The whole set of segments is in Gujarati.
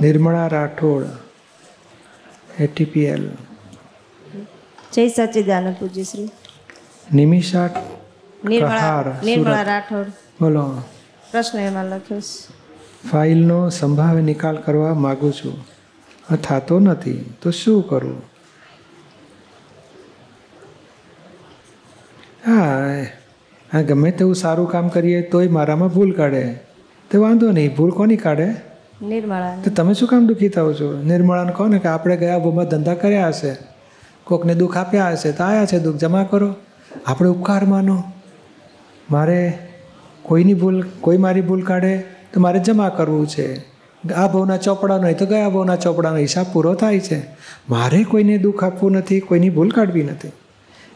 નિર્મળા રાઠોડ એટીપીએલ જય સચ્ચિદાનંદ પૂજ્યશ્રી નિમિષા નિર્મળા નિર્મળા રાઠોડ. બોલો. પ્રશ્ન એમાં લખ્યો ફાઇલનો સંભાવે નિકાલ કરવા માગું છું. થતો નથી તો શું કરવું હા હા ગમે તેવું સારું કામ કરીએ તોય મારામાં ભૂલ કાઢે. તો વાંધો નહીં ભૂલ કોની કાઢે? નિર્મળા તો તમે શું કામ દુઃખી થાવ છો? નિર્મળાને કહો ને કે આપણે ગયા ભૂમાં ધંધા કર્યા હશે. કોકને દુઃખ આપ્યા હશે તો આયા છે દુઃખ, જમા કરો. આપણે ઉપકાર માનો મારે કોઈની ભૂલ, કોઈ મારી ભૂલ કાઢે તો મારે જમા કરવું છે. આ ભાવના ચોપડાનો નહીં તો ગયા ભાવના ચોપડાનો હિસાબ પૂરો થાય છે. મારે કોઈને દુઃખ આપવું નથી, કોઈની ભૂલ કાઢવી નથી.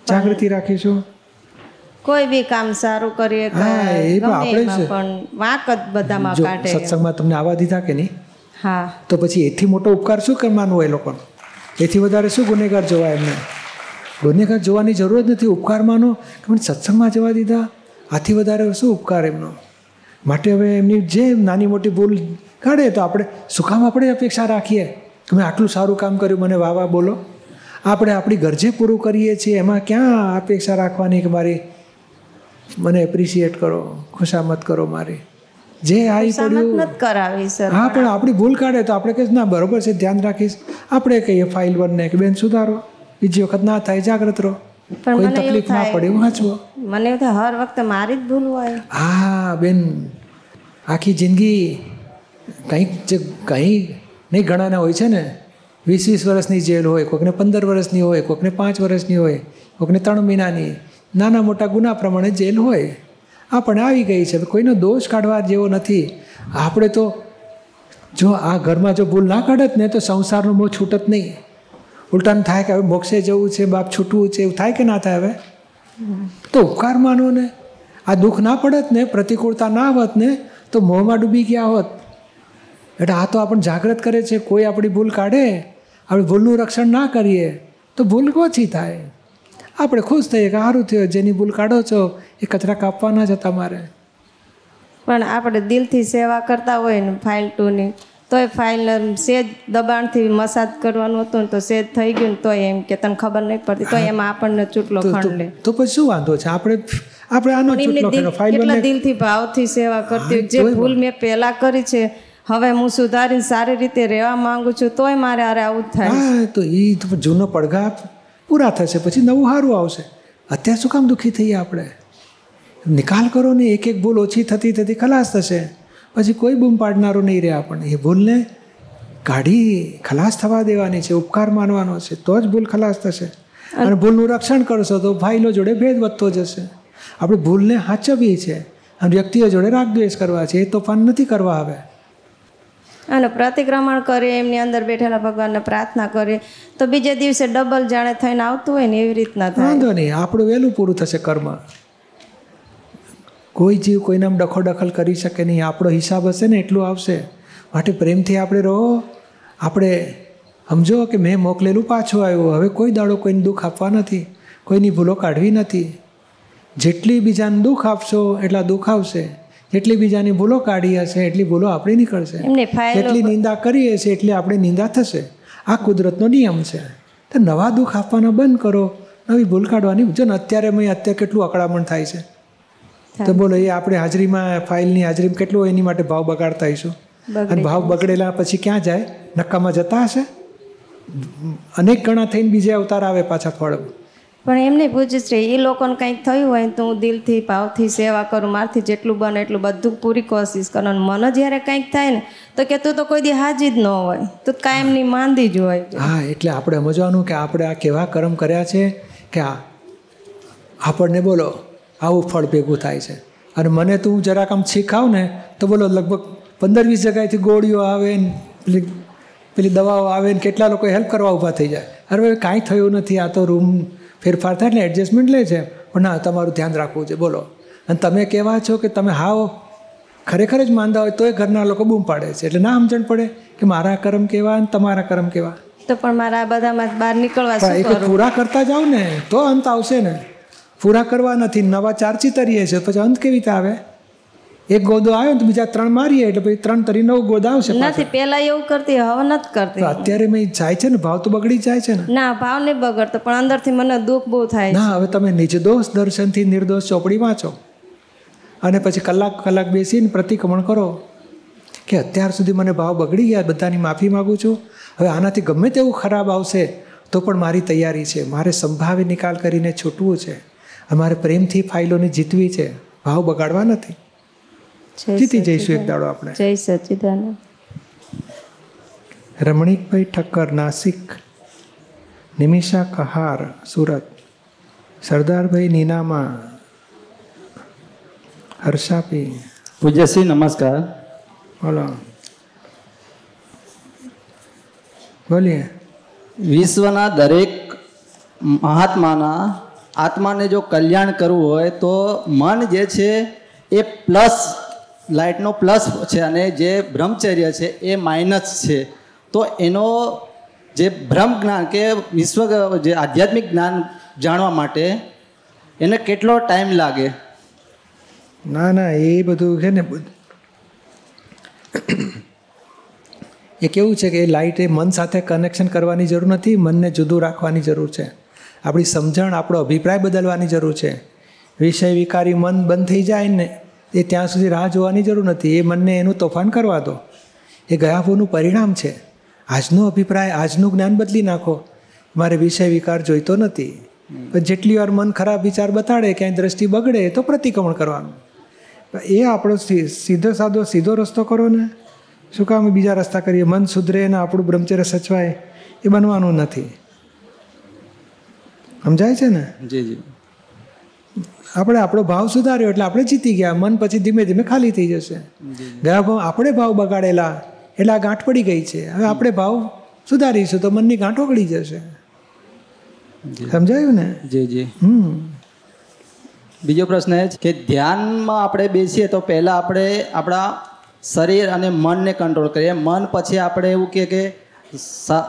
જાગૃતિ રાખીશું. કોઈ બી કામ સારું કરીએ એ પણ વાંક જ બધામાં કાઢે. સત્સંગમાં તમને આવવા દીધા કે નહીં? હા. તો પછી એથી મોટો ઉપકાર શું કરવાનું હોય લોકોનો? એથી વધારે શું ગુનેગાર જોવાય એમને? ગુનેગાર જોવાની જરૂર જ નથી ઉપકાર માનો કે મને સત્સંગમાં જવા દીધા આથી વધારે શું ઉપકાર એમનો? માટે હવે એમની જે નાની મોટી ભૂલ કાઢે તો આપણે શું કામ આપણે અપેક્ષા રાખીએ? કે મેં આટલું સારું કામ કર્યું મને વાહ વાહ બોલો. આપણે આપણી ગરજે પૂરું કરીએ છીએ એમાં ક્યાં અપેક્ષા રાખવાની કે મારી મને એપ્રિશિએટ કરો ખુશામત કરો મારી. જે આવી પડ્યું કરાવી સર. હા પણ આપણી ભૂલ કાઢે તો આપણે કહીશ ના બરોબર છે ધ્યાન રાખીશ. આપણે કહીએ ફાઇલ વનને કે બેન સુધારો. બીજી વખત ના થાય જાગ્રત રહો. કોઈ તકલીફ ના પડે એવું વાંચવો મને એવું થાય હર વખતે મારી જ ભૂલ હોય. હા બેન આખી જિંદગી કંઈક જે કંઈ નહીં ઘણાના હોય છે ને. વીસ વીસ વર્ષની જેલ હોય કોઈકને પંદર વર્ષની હોય કોઈકને પાંચ વર્ષની હોય કોઈકને ત્રણ મહિનાની. નાના મોટા ગુના પ્રમાણે જેલ હોય. આ પણ આવી ગઈ છે. કોઈનો દોષ કાઢવા જેવો નથી. આપણે તો જો આ ઘરમાં જો ભૂલ ના કાઢત ને તો સંસારનો મોહ છૂટત નહીં. ઉલટાનું થાય કે હવે મોક્ષે જવું છે, બાપ છૂટવું છે, એવું થાય કે ના થાય હવે? તો ઉપકાર માનો ને. આ દુઃખ ના પડત ને, પ્રતિકૂળતા ના આવત ને, તો મોહમાં ડૂબી ગયા હોત. એટલે આ તો આપણને જાગૃત કરે છે, કોઈ આપણી ભૂલ કાઢે, આપણે ભૂલનું રક્ષણ ના કરીએ, તો ભૂલ ઓછી થાય? આપણે ખુશ થઈએ કે સારું થયું જેની ભૂલ કાઢો છો એ કચરા કાપવાના જ હતા મારે પણ આપણે દિલથી સેવા કરતા હોય ને ફાઇલ ટુની તોય ફાઇલ સેજ દબાણથી મસાજ કરવાનું હતું ને તો સેજ થઈ ગયું ને તોય એમ કે તને ખબર નહીં પડતી તો એમાં આપણને ચૂંટલો ખંડ લે. તો પછી શું વાંધો છે? આપણે આપણે આનો ચૂંટલો ફાઇલ કેટલા દિલથી ભાવથી સેવા કરતી. જે ભૂલ મેં પહેલા કરી છે હવે હું સુધારીને સારી રીતે રહેવા માંગુ છું તોય મારે આરે આવું જ થાય. તો એ તો જૂનો પડઘા પૂરા થશે, પછી નવું સારું આવશે. અત્યારે શું કામ દુઃખી થઈએ આપણે? નિકાલ કરો ને એક એક ભૂલ ઓછી થતી થતી ખલાસ થશે. પછી કોઈ બૂમ પાડનારો નહીં રહે આપણને. એ ભૂલને કાઢી ખલાસ થવા દેવાની છે, ઉપકાર માનવાનો છે, તો જ ભૂલ ખલાસ થશે. અને ભૂલનું રક્ષણ કરશો તો ભાઈલો જોડે ભેદ વધતો જશે. આપણે ભૂલને હાચવવી છે અને વ્યક્તિઓ જોડે રાગદ્વેષ કરવા છે એ તોફાન નથી કરવા હવે. અને પ્રતિક્રમણ કરે એમની અંદર બેઠેલા ભગવાનને પ્રાર્થના કરે તો બીજે દિવસે ડબલ જાણે થઈને આવતું હોય ને એવી રીતના થાય. વાંધો નહીં, આપણું વહેલું પૂરું થશે કર્મ. કોઈ જીવ કોઈને ડખો દખલ કરી શકે નહીં, આપણો હિસાબ હશે ને એટલું આવશે. માટે પ્રેમથી આપણે રહો. આપણે સમજો કે મેં મોકલેલું પાછું આવ્યું. હવે કોઈ દાડો કોઈને દુઃખ આપવા નથી, કોઈની ભૂલો કાઢવી નથી. જેટલી બીજાને દુઃખ આપશો, એટલા દુઃખ આવશે. જેટલી બીજાની ભૂલો કાઢી હશે એટલી ભૂલો આપણી નીકળશે. જેટલી નિંદા કરીએ છીએ એટલી આપણી નિંદા થશે. આ કુદરતનો નિયમ છે. તો નવા દુઃખ આપવાના બંધ કરો. નવી ભૂલ કાઢવાની જો ને અત્યારે મેં અત્યારે કેટલું અકળામણ થાય છે. તો બોલો એ આપણે હાજરીમાં ફાઇલની હાજરીમાં કેટલું એની માટે ભાવ બગાડતા હઈશું અને ભાવ બગડેલા પછી ક્યાં જાય? નક્કામાં જતા હશે? અનેક ગણા થઈને બીજે અવતાર આવે પાછા ફળ. પણ એમને પૂછીશ છે એ લોકોને કંઈક થયું હોય તો હું દિલથી, ભાવથી સેવા કરું, મારથી જેટલું બને એટલું બધું પૂરી કોશિશ કરું. અને મને જ્યારે કંઈક થાય ને, તો કે તું તો કોઈ દી હાજી જ ન હોય. તું કાયમની માંદી જ હોય. હા, એટલે આપણે સમજવાનું કે આપણે આ કેવા કર્મ કર્યા છે કે આ આપણને બોલો, આવું ફળ ભેગું થાય છે. અને મને તું જરાક આમ શીખાવ ને, તો બોલો લગભગ પંદર વીસ જગ્યાએથી ગોળીઓ આવે ને, પેલી પેલી દવાઓ આવે ને, કેટલા લોકો હેલ્પ કરવા ઊભા થઈ જાય. અરે કાંઈ થયું નથી, આ તો રૂમ ફેરફાર થાય એટલે એડજસ્ટમેન્ટ લે છે. પણ ના તમારું ધ્યાન રાખવું છે. બોલો. અને તમે કહેવા છો કે તમે હાવ ખરેખર જ માંદા હોય તોય ઘરના લોકો બૂમ પાડે છે. એટલે ના સમજણ પડે કે મારા કર્મ કેવા અને તમારા કર્મ કેવા. તો પણ મારા બધામાં બહાર નીકળવા શું પૂરા કરતા જાવ ને તો અંત આવશે ને. પૂરા કરવા નથી નવા ચાર ચિતરીએ છે. પછી અંત કેવી રીતે આવે? એક ગોદો આવ્યો ને તો બીજા ત્રણ મારીએ એટલે પછી ત્રણ તરી નવ ગોદ આવશે નથી પેલા એવું કરતી હવે નથી કરતી. અત્યારે મેં જાય છે ને ભાવ તો બગડી જાય છે ને. ના ભાવ નહીં બગડતો પણ અંદરથી મને દુઃખ બહુ થાય. ના હવે તમે નિર્દોષ દર્શનથી નિર્દોષ ચોપડી વાંચો. અને પછી કલાક કલાક બેસીને પ્રતિક્રમણ કરો કે અત્યાર સુધી મને ભાવ બગડી ગયા બધાની માફી માગું છું. હવે આનાથી ગમે તેવું ખરાબ આવશે તો પણ મારી તૈયારી છે. મારે સંભાવે નિકાલ કરીને છૂટવું છે. અમારે પ્રેમથી ફાઇલોને જીતવી છે. ભાવ બગાડવા નથી. જીતી જઈશું એક દાડો આપણે. જય સચિદાનંદ. રમણીકભાઈ ઠક્કર નાસિક નિમિષા કહાર સુરત. સરદારભાઈ નીનામા હર્ષાપી પૂજ્યશ્રી નમસ્કાર. બોલો. બોલીએ. વિશ્વના દરેક મહાત્માના આત્માને જો કલ્યાણ કરવું હોય તો મન જે છે એ પ્લસ લાઇટનો પ્લસ છે અને જે બ્રહ્મચર્ય છે એ માઇનસ છે. તો એનો જે બ્રહ્મ જ્ઞાન કે વિશ્વ જે આધ્યાત્મિક જ્ઞાન જાણવા માટે એને કેટલો ટાઈમ લાગે? ના ના, એ બધું છે ને, એ કેવું છે કે એ લાઇટ એ મન સાથે કનેક્શન કરવાની જરૂર નથી, મનને જુદું રાખવાની જરૂર છે. આપણી સમજણ, આપણો અભિપ્રાય બદલવાની જરૂર છે. વિષય વિકારી મન બંધ થઈ જાય ને એ ત્યાં સુધી રાહ જોવાની જરૂર નથી. એ મનને એનું તોફાન કરવા દો. એ ગયા ફોનું પરિણામ છે. આજનો અભિપ્રાય આજનું જ્ઞાન બદલી નાખો. મારે વિષય વિકાર જોઈતો નથી. પણ જેટલી વાર મન ખરાબ વિચાર બતાડે ક્યાંય દ્રષ્ટિ બગડે તો પ્રતિક્રમણ કરવાનું. એ આપણો સીધો સાદો સીધો રસ્તો કરો ને? શું કામ બીજા રસ્તા કરીએ? મન સુધરે ને આપણું બ્રહ્મચર્ય સચવાય? એ બનવાનું નથી. સમજાય છે ને? જી જી. આપણે આપણો ભાવ સુધાર્યો એટલે આપણે જીતી ગયા. મન પછી ધીમે ધીમે ખાલી થઈ જશે. ગયા ભાવ આપણે ભાવ બગાડેલા એટલે આ ગાંઠ પડી ગઈ છે. હવે આપણે ભાવ સુધારીશું તો મનની ગાંઠ ઓગળી જશે. સમજાયું ને? જી જી. હમ. બીજો પ્રશ્ન એ છે કે ધ્યાનમાં આપણે બેસીએ તો પહેલાં આપણે આપણા શરીર અને મનને કંટ્રોલ કરીએ. મન પછી આપણે એવું કહે કે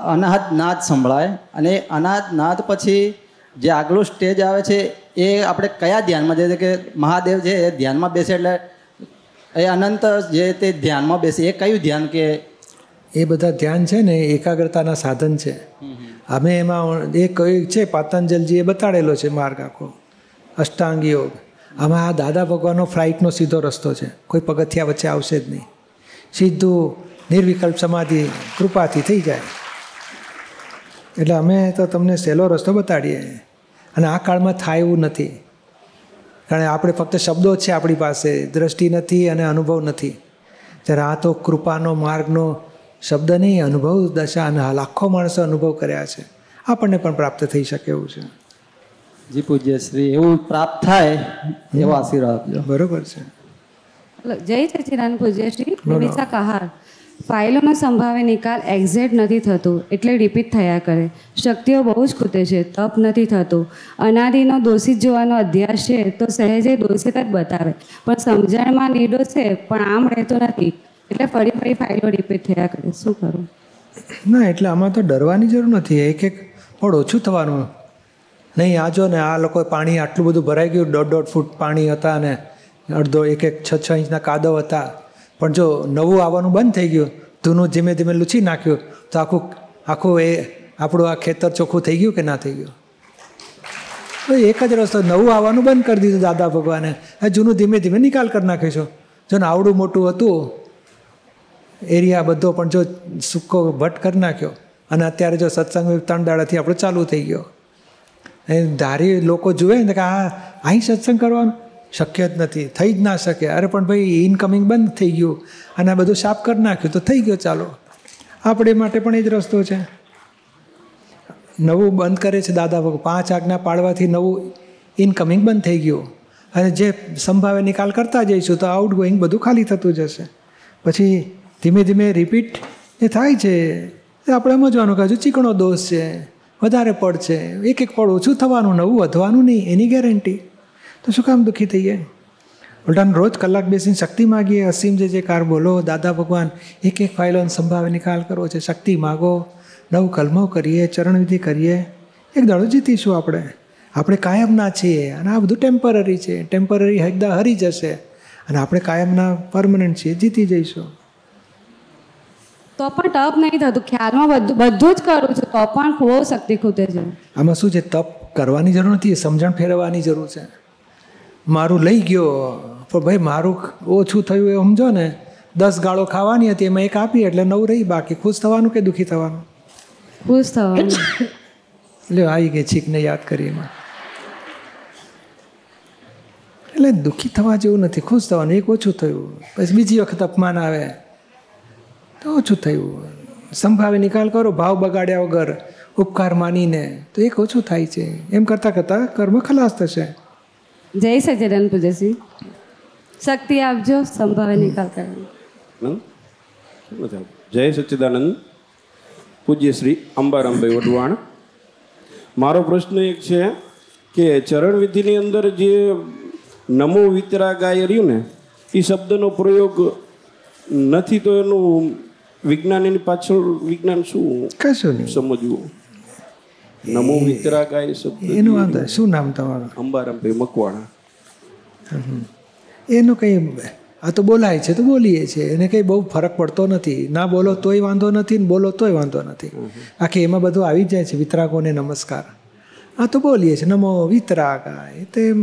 અનાહત નાદ સંભળાય અને અનાહત નાદ પછી જે આગલું સ્ટેજ આવે છે એ આપણે કયા ધ્યાનમાં જઈએ કે મહાદેવ છે એ ધ્યાનમાં બેસે એટલે એ અનંત જે તે ધ્યાનમાં બેસે એ કયું ધ્યાન કે એ બધા ધ્યાન છે ને એકાગ્રતાના સાધન છે. અમે એમાં એ કઈ છે પાતંજલજીએ બતાડેલો છે માર્ગ આખો. અષ્ટાંગ યોગ. આમાં આ દાદા ભગવાનનો ફ્લાઇટનો સીધો રસ્તો છે. કોઈ પગથિયા વચ્ચે આવશે જ નહીં. સીધું નિર્વિકલ્પ સમાધિ કૃપાથી થઈ જાય. એટલે અમે તો તમને સહેલો રસ્તો બતાડીએ. અને આ કાળમાં થાય એવું નથી. કારણ આપણે ફક્ત શબ્દો જ છે આપણી પાસે દ્રષ્ટિ નથી અને અનુભવ નથી. ત્યારે આ તો કૃપાનો માર્ગનો શબ્દ નહીં અનુભવ દશા અને લાખો માણસો અનુભવ કર્યા છે. આપણને પણ પ્રાપ્ત થઈ શકે એવું છે. જી પૂજ્ય શ્રી એવું પ્રાપ્ત થાય એવો આશીર્વાદ બરોબર છે. જય સચિદાનંદ પૂજ્ય શ્રી કહાર ફાઇલોનો સંભાવે નિકાલ એક્ઝેક્ટ નથી થતો એટલે રિપીટ થયા કરે. શક્તિઓ બહુ જ ખૂટે છે, તપ નથી થતું. અનાદિનો દોષિત જોવાનો અધ્યાસ છે તો સહેજે દોષિત જ બતાવે. પણ સમજણમાં નિર્દોષ છે, પણ આમ રહેતો નથી. એટલે ફરી ફરી ફાઇલો રિપીટ થયા કરે. શું કરું? ના, એટલે આમાં તો ડરવાની જરૂર નથી. એક એક પણ ઓછું થવાનું. નહીં, આ જો ને આ લોકો પાણી આટલું બધું ભરાઈ ગયું, દોઢ દોઢ ફૂટ પાણી હતા ને અડધો એક એક છ છ ઇંચના કાદવ હતા. પણ જો નવું આવવાનું બંધ થઈ ગયું, ધૂનું ધીમે ધીમે લૂછી નાખ્યું, તો આખું આખું એ, આપણું આ ખેતર ચોખ્ખું થઈ ગયું કે ના થઈ ગયું? તો એક જ રસ્તો, નવું આવવાનું બંધ કરી દીધું દાદા ભગવાને. આ જૂનું ધીમે ધીમે નિકાલ કરી નાખીશું. જો ને આવડું મોટું હતું, એરિયા બધો પણ જો સૂકો ભટ્ટ કરી નાખ્યો, અને અત્યારે જો સત્સંગ ત્રણ દાડાથી આપણો ચાલુ થઈ ગયો. એ ધારી લોકો જુએ ને કે આ, અહીં સત્સંગ કરવાનું? શક્ય જ નથી. થઈ જ ના શકે. અરે પણ ભાઈ ઇનકમિંગ બંધ થઈ ગયું. અને આ બધું સાફ કરી નાખ્યું. તો થઈ ગયો, ચાલો. આપણે માટે પણ એ જ રસ્તો છે. નવું બંધ કરે છે દાદા ભગવાન પાંચ આજ્ઞા પાડવાથી નવું ઇનકમિંગ બંધ થઈ ગયું. અને જે સંભાવે નિકાલ કરતા જઈશું, તો આઉટ ગોઈંગ બધું ખાલી થતું જશે. પછી ધીમે ધીમે રિપીટ એ થાય છે. આપણે સમજવાનું કે હજુ ચીકણો દોષ છે, વધારે પડ છે એક એક પડ ઓછું થવાનું, નવું વધવાનું નહીં, એની ગેરંટી તો શું કામ દુઃખી થઈએ ઉલટાને રોજ કલાક બેસીને શક્તિ માગીએ અસીમ જે જે કાર બોલો દાદા ભગવાન એક એક ફાઇલોને સંભાવે નિકાલ કરવો છે. શક્તિ માગો નવ કલમો કરીએ ચરણવિધિ કરીએ. એક દાડો જીતીશું આપણે. આપણે કાયમના છીએ અને આ બધું ટેમ્પરરી છે. ટેમ્પરરી એકદા હરી જશે અને આપણે કાયમના પરમનન્ટ છીએ જીતી જઈશું. તો પણ તપ નહીં થતું. ખ્યાલમાં બધું જ કરું છું. તો પણ બહુ શક્તિ ખૂટે છે. આમાં શું છે? તપ કરવાની જરૂર નથી સમજણ ફેરવવાની જરૂર છે. મારું લઈ ગયો. પણ ભાઈ મારું ઓછું થયું એ સમજો ને. દસ ગાળો ખાવાની હતી એમાં એક આપી એટલે નવ રહી. બાકી ખુશ થવાનું કે દુઃખી થવાનું? ખુશ થવાનું. એટલે આવી ગઈ છીકને યાદ કરી એમાં. એટલે દુઃખી થવા જેવું નથી ખુશ થવાનું. એક ઓછું થયું. પછી બીજી વખત અપમાન આવે. તો ઓછું થયું. સંભાવે નિકાલ કરો ભાવ બગાડ્યા વગર ઉપકાર માનીને. તો એક ઓછું થાય છે. એમ કરતાં કરતાં કર્મ ખલાસ થશે. જય સચિદાન પૂજ્યશ્રી. શક્તિ આપજો સંભાવે નિકાલ કરવાનો. જય સચ્ચિદાનંદ પૂજ્ય શ્રી અંબારામભાઈ વઢવાણ. મારો પ્રશ્ન એક છે કે ચરણવિધિની અંદર જે નમો વિતરા ગાય રહ્યું ને એ શબ્દનો પ્રયોગ નથી તો એનું વિજ્ઞાન એની પાછળ વિજ્ઞાન શું કશું સમજવું? નમો વિતરાગાય શબ્દ એનું વાંધો શું નામ તમારું? અંબારામભાઈ મકવાણા. એનું કંઈ આ તો બોલાય છે તો બોલીએ છીએ એને કંઈ બહુ ફરક પડતો નથી. ના બોલો તોય વાંધો નથી ને બોલો તોય વાંધો નથી. આખી એમાં બધું આવી જ જાય છે વિતરાગોને નમસ્કાર. આ તો બોલીએ છીએ નમો વિતરાગા એ તો એમ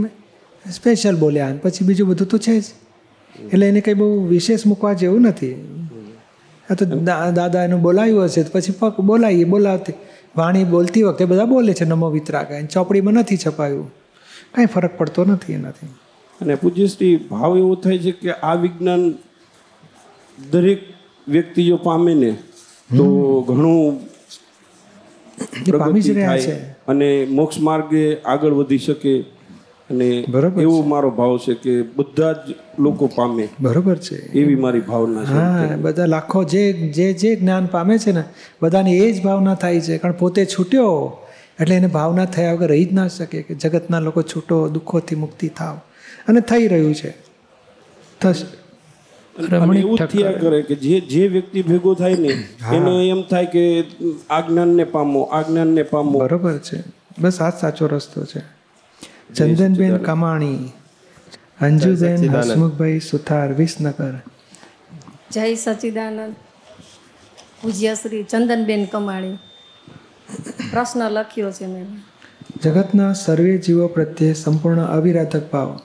સ્પેશિયલ બોલ્યા પછી બીજું બધું તો છે જ. એટલે એને કંઈ બહુ વિશેષ મૂકવા જેવું નથી. આ તો દાદા એનું બોલાવ્યું હશે તો પછી પગ બોલાવીએ બોલાવતી. વાણી બોલતી વખતે બધા બોલે છે નમો વિતરા કાંઈ ચોપડીમાં નથી છપાયું. કાંઈ ફરક પડતો નથી એનાથી. અને પૂજ્યશ્રી ભાવ એવો થાય છે કે આ વિજ્ઞાન દરેક વ્યક્તિ જો પામે ને તો ઘણું પામી જ રહ્યા છે. અને મોક્ષ માર્ગે આગળ વધી શકે. અને બરાબર એવો મારો ભાવ છે કે બધા જ લોકો પામે. બરોબર છે. એવી મારી ભાવના છે. હા બધા લાખો જે જે જે જ્ઞાન પામે છે ને બધાની એ જ ભાવના થાય છે. કારણ પોતે છૂટ્યો એટલે એને ભાવના થયા વગર રહી જ ના શકે કે જગતના લોકો છૂટો દુઃખોથી મુક્તિ થાવ. અને થઈ રહ્યું છે. થશે. એવું થયા કરે કે જે જે વ્યક્તિ ભેગો થાય ને એને એમ થાય કે આ જ્ઞાનને પામો આ જ્ઞાનને પામો. બરોબર છે. બસ આ સાચો રસ્તો છે. ચંદનબેન કમાણી અંજુબેન હસમુખભાઈ સુથાર વિસનગર. જય સચિદાનંદ. પૂજ્ય શ્રી ચંદનબેન કમાણી. પ્રશ્ન લખ્યો છે મેં. જગતના સર્વે જીવો પ્રત્યે સંપૂર્ણ અવિરાધક ભાવ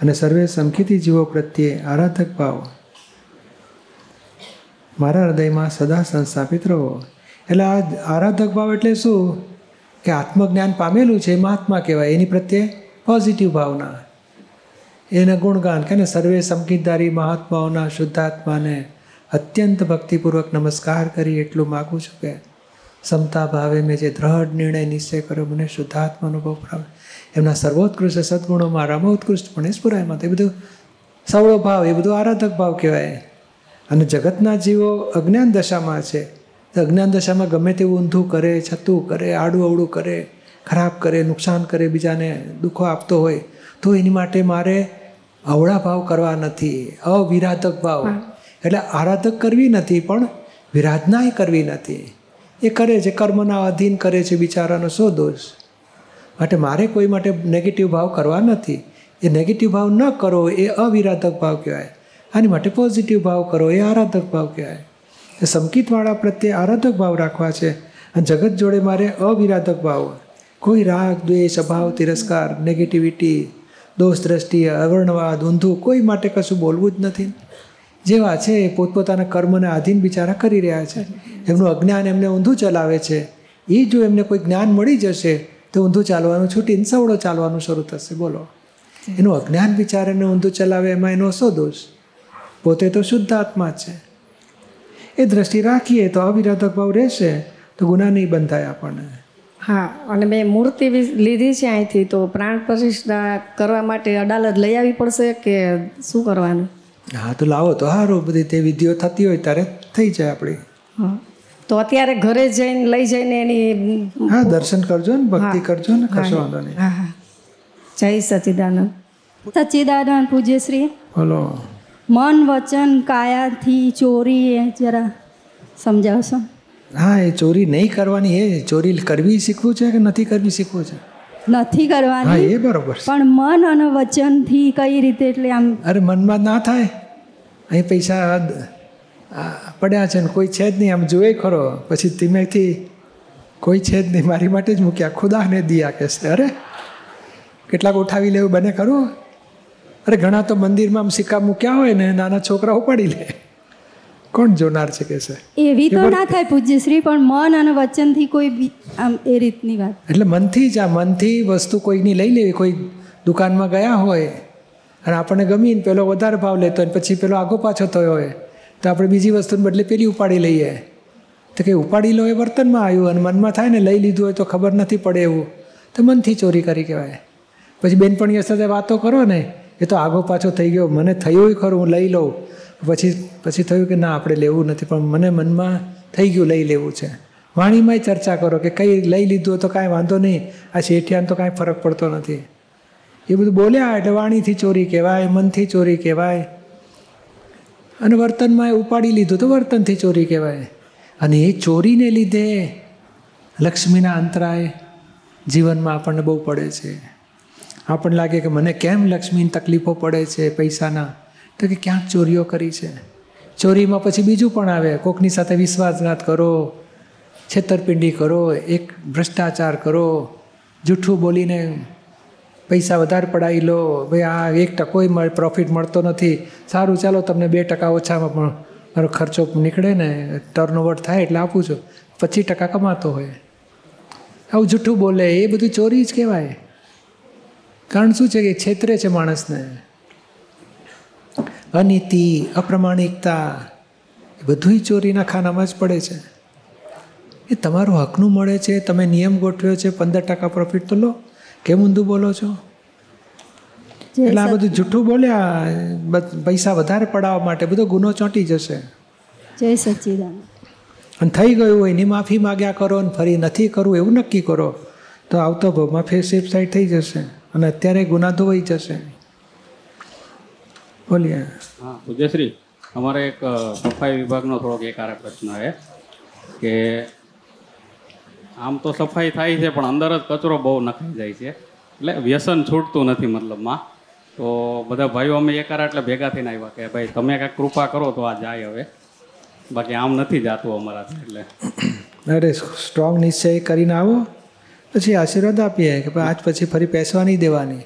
અને સર્વે સંકિતી જીવો પ્રત્યે આરાધક ભાવ. મારા હૃદયમાં સદા સંસ્થાપિત રહો. એટલે આ આરાધક ભાવ એટલે શું? કે આત્મજ્ઞાન પામેલું છે એ મહાત્મા કહેવાય. એની પ્રત્યે પોઝિટિવ ભાવના. એને ગુણગાન કે સર્વે સંકિતધારી મહાત્માઓના શુદ્ધાત્માને અત્યંત ભક્તિપૂર્વક નમસ્કાર કરી એટલું માગું છું કે સમતા ભાવે મેં જે દ્રઢ નિર્ણય નિશ્ચય કર્યો, મને શુદ્ધાત્મા અનુભવ કરાવે. એમના સર્વોત્કૃષ્ટ સદગુણોમાં રામોત્કૃષ્ટ પણ સ્ફુરાયમાં એ બધું સવળો ભાવ, એ બધું આરાધક ભાવ કહેવાય. અને જગતના જીવો અજ્ઞાન દશામાં છે. તો અજ્ઞાન દશામાં ગમે તેવું ઊંધું કરે છતું કરે આડું અવળું કરે ખરાબ કરે નુકસાન કરે બીજાને દુઃખો આપતો હોય તો એની માટે મારે અવળા ભાવ કરવા નથી અવિરાધક ભાવ. એટલે આરાધક કરવી નથી પણ વિરાધનાય કરવી નથી. એ કરે છે કર્મના અધીન કરે છે બિચારાનો શો દોષ? માટે મારે કોઈ માટે નેગેટિવ ભાવ કરવા નથી. એ નેગેટિવ ભાવ ન કરો એ અવિરાધક ભાવ કહેવાય. આની માટે પોઝિટિવ ભાવ કરો એ આરાધક ભાવ કહેવાય. એ સંકિતવાળા પ્રત્યે આરાધક ભાવ રાખવા છે. અને જગત જોડે મારે અવિરાધક ભાવ. કોઈ રાગ, દ્વેષ, અભાવ, તિરસ્કાર નેગેટિવિટી દોષ દ્રષ્ટિ અવર્ણવાદ, ઊંધું કોઈ માટે કશું બોલવું જ નથી. જેવા છે એ પોતપોતાના કર્મને આધીન બિચારા કરી રહ્યા છે. એમનું અજ્ઞાન એમને ઊંધું ચલાવે છે. એ જો એમને કોઈ જ્ઞાન મળી જશે, તો ઊંધું ચાલવાનું છૂટીને સવડો ચાલવાનું શરૂ થશે. બોલો. એનું અજ્ઞાન બિચારાને ઊંધું ચલાવે એમાં એનો શો દોષ? પોતે તો શુદ્ધ આત્મા છે. એ દ્રષ્ટિ રાખીએ તો અવિરાધક ભાવ રહેશે તો ગુના નહીં બંધાય આપણને. હા અને મેં મૂર્તિ લીધી છે અહીંથી તો પ્રાણ પ્રતિષ્ઠા કરવા માટે અડાલત લઈ આવવી પડશે કે શું કરવાનું? હા તો લાવો તો સારું બધી તે વિધિઓ થતી હોય ત્યારે થઈ જાય આપણી. હા. તો અત્યારે ઘરે જઈને લઈ જઈને એની હા દર્શન કરજો ને ભક્તિ કરજો ને કશો વાંધો નહીં. જય સચિદાનંદ. સચ્ચિદાનંદ પૂજ્યશ્રી બોલો. મન વચન કાયાથી ચોરી એ જરા સમજાવશો? હા એ ચોરી નહીં કરવાની એ ચોરી કરવી શીખવું છે કે નથી કરવી શીખવું છે? નથી કરવાની એ બરોબર પણ મન અને વચનથી કઈ રીતે એટલે આમ અરે મનમાં ના થાય. અહીં પૈસા પડ્યા છે ને કોઈ છે જ નહીં. આમ જોઈ ખરો. પછી ધીમેથી કોઈ છે જ નહીં. મારી માટે જ મૂક્યા. ખુદાને દિયા કે છે. અરે કેટલાક ઉઠાવી લેવું બને ખરું? અરે ઘણા તો મંદિરમાં આમ સિક્કા મૂક્યા હોય ને નાના છોકરા ઉપાડી લે. કોણ જોનાર છે કે છે એવી તો ના થાય પૂજ્યશ્રી પણ મન અને વચનથી કોઈ આમ એ રીતની વાત. એટલે મનથી જ આ મનથી વસ્તુ કોઈની લઈ લેવી કોઈ દુકાનમાં ગયા હોય અને આપણને ગમીને પેલો વધારે ભાવ લેતો હોય પછી પેલો આગો પાછો થયો હોય તો આપણે બીજી વસ્તુને બદલે પેલી ઉપાડી લઈએ. તો કે ઉપાડી લો એ વર્તનમાં આવ્યું અને મનમાં થાય ને લઈ લીધું હોય તો ખબર નથી પડે એવું. તો મનથી ચોરી કરી કહેવાય. પછી બેનપણીઓ સાથે વાતો કરો ને એ તો આગો પાછો થઈ ગયો. મને થયું ખરું, હું લઈ લઉં. પછી પછી થયું કે ના, આપણે લેવું નથી, પણ મને મનમાં થઈ ગયું લઈ લેવું છે. વાણીમાંય ચર્ચા કરો કે કંઈ લઈ લીધું તો કાંઈ વાંધો નહીં. આ શેઠિયાને તો કાંઈ ફરક પડતો નથી. એ બધું બોલ્યા એટલે વાણીથી ચોરી કહેવાય, મનથી ચોરી કહેવાય. અને વર્તનમાં એ ઉપાડી લીધું તો વર્તનથી ચોરી કહેવાય. અને એ ચોરીને લીધે લક્ષ્મીના અંતરાય જીવનમાં આપણને બહુ પડે છે. આપણને લાગે કે મને કેમ લક્ષ્મીની તકલીફો પડે છે પૈસાના? તો કે ક્યાંક ચોરીઓ કરી છે. ચોરીમાં પછી બીજું પણ આવે. કોકની સાથે વિશ્વાસઘાત કરો, છેતરપિંડી કરો, એક ભ્રષ્ટાચાર કરો જૂઠું બોલીને પૈસા વધારે પડાવી લો. ભાઈ આ એક ટકોય પ્રોફિટ મળતો નથી. સારું, ચાલો તમને બે ટકા ઓછામાં પણ મારો ખર્ચો નીકળે ને ટર્નઓવર થાય એટલે આપું છું. પચીસ ટકા કમાતો હોય. આવું જૂઠું બોલે, એ બધું ચોરી જ કહેવાય. કારણ શું છે કે છેતરે છે માણસને? અનીતિ અપ્રમાણિકતા એ બધુંય ચોરીના ખાનામાં જ પડે છે. એ તમારું હકનું મળે છે તમે નિયમ ગોઠવ્યો છે પંદર ટકા પ્રોફિટ તો લો. કેમ ઊંધું બોલો છો? એટલે આ બધું જૂઠું બોલ્યા પૈસા વધારે પડાવવા માટે બધો ગુનો ચોંટી જશે. જય સચિદાન અને થઈ ગયું હોય એની માફી માગ્યા કરો અને ફરી નથી કરવું એવું નક્કી કરો તો આવતો ભાવમાં ફેર સેફ સાઈડ થઈ જશે. અને અત્યારે ગુના ધોવાઈ જશે. બોલીએ. હા પૂજ્યશ્રી અમારે એક સફાઈ વિભાગનો થોડોક એકારે પ્રશ્ન છે કે આમ તો સફાઈ થાય છે પણ અંદર જ કચરો બહુ નખાઈ જાય છે. એટલે વ્યસન છૂટતું નથી મતલબમાં. તો બધા ભાઈઓ અમે એકારા એટલે ભેગા થઈને આવ્યા કે ભાઈ તમે કાંઈક કૃપા કરો તો આ જાય હવે. બાકી આમ નથી જાતું અમારાથી એટલે. અરે સ્ટ્રોંગ નિશ્ચય કરીને આવો. પછી આશીર્વાદ આપીએ કે આજ પછી ફરી પેસવા નહીં દેવાની.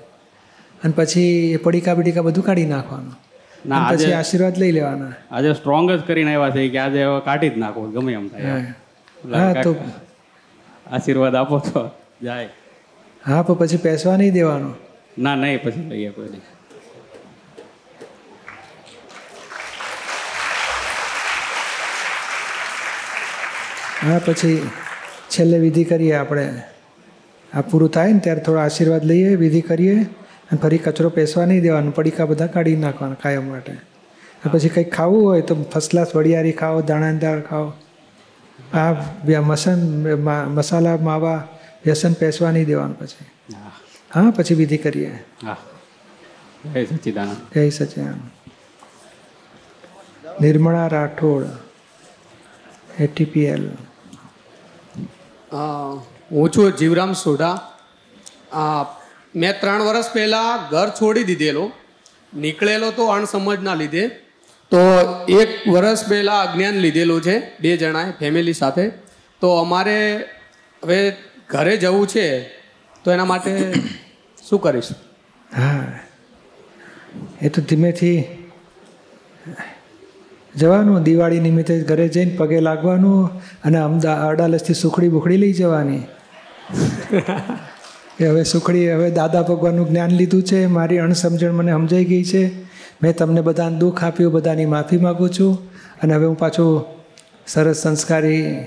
અને પછી એ પડીકા બડીકા બધું કાઢી નાખવાનું. ના, પછી આજે- આશીર્વાદ લઈ લેવાના. આજે સ્ટ્રોંગ જ કરીને આવ્યા છે કે આજે હવે કાઢી જ નાખો ગમે એમ થાય. હા. તો આશીર્વાદ આપો તો જાય. હા પણ પછી પેસવા નહીં દેવાનું. ના નહીં પછી લઈએ કોઈ નહીં હા પછી છેલ્લે વિધિ કરીએ આપણે. આ પૂરું થાય ને ત્યારે થોડો આશીર્વાદ લઈએ વિધિ કરીએ અને ફરી કચરો પેસવા નહીં દેવાનો પડીકા બધા કાઢી નાખવાના કાયમ માટે. પછી કંઈક ખાવું હોય તો ફર્સ્ટ ક્લાસ વડિયારી ખાઓ દાણાદાર ખાઓ. આ મસન મસાલા માવા વ્યસન પેસવા નહીં દેવાનું પછી. હા. પછી વિધિ કરીએ. હા. જય સચ્ચિદાનંદ સચિદાન નિર્મળા રાઠોડ એટીપીએલ હું છું જીવરામ સોઢા. મેં ત્રણ વર્ષ પહેલાં ઘર છોડી દીધેલું. નીકળેલો તો અણસમજના લીધે. તો એક વર્ષ પહેલાં અજ્ઞાન લીધેલું છે, બે જણાએ ફેમિલી સાથે. તો અમારે હવે ઘરે જવું છે, તો એના માટે શું કરીશું? હા. એ તો ધીમેથી જવાનું, દિવાળી નિમિત્તે ઘરે જઈને પગે લાગવાનું અને અમદા અડાલસથી સુખડી બુખડી લઈ જવાની. કે હવે સુખડી, હવે દાદા ભગવાનનું જ્ઞાન લીધું છે, મારી અણસમજણ મને સમજાઈ ગઈ છે. મેં તમને બધાને દુઃખ આપ્યું, બધાની માફી માગું છું. અને હવે હું પાછું સરસ સંસ્કારી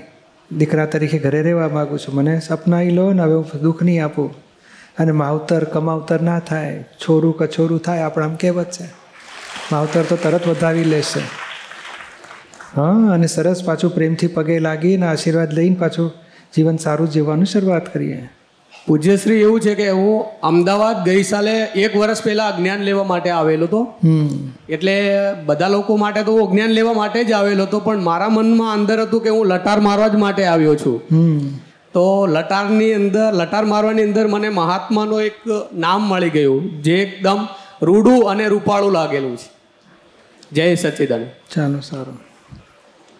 દીકરા તરીકે ઘરે રહેવા માગું છું. મને સપનાઈ લો ને હવે હું દુઃખ નહીં આપું. અને માવતર કમાવતર ના થાય. છોરું કછોરું થાય, આપણા આમ કહેવત છે. માવતર તો તરત વધાવી લેશે. હા, અને સરસ પાછું પ્રેમથી પગે લાગીને આશીર્વાદ લઈને પાછું જીવન સારું જીવવાનું શરૂઆત કરીએ. પૂજ્યશ્રી એવું છે કે હું અમદાવાદ ગઈ સાલે એક વર્ષ પહેલાં અજ્ઞાન લેવા માટે આવેલો હતો. એટલે બધા લોકો માટે તો હું અજ્ઞાન લેવા માટે જ આવેલો હતો પણ મારા મનમાં અંદર હતું કે હું લટાર મારવા જ માટે આવ્યો છું. તો લટારની અંદર લટાર મારવાની અંદર મને મહાત્માનો એક નામ મળી ગયું જે એકદમ રૂડું અને રૂપાળું લાગેલું છે. જય સચ્ચિદાનંદ ચાલો સારું.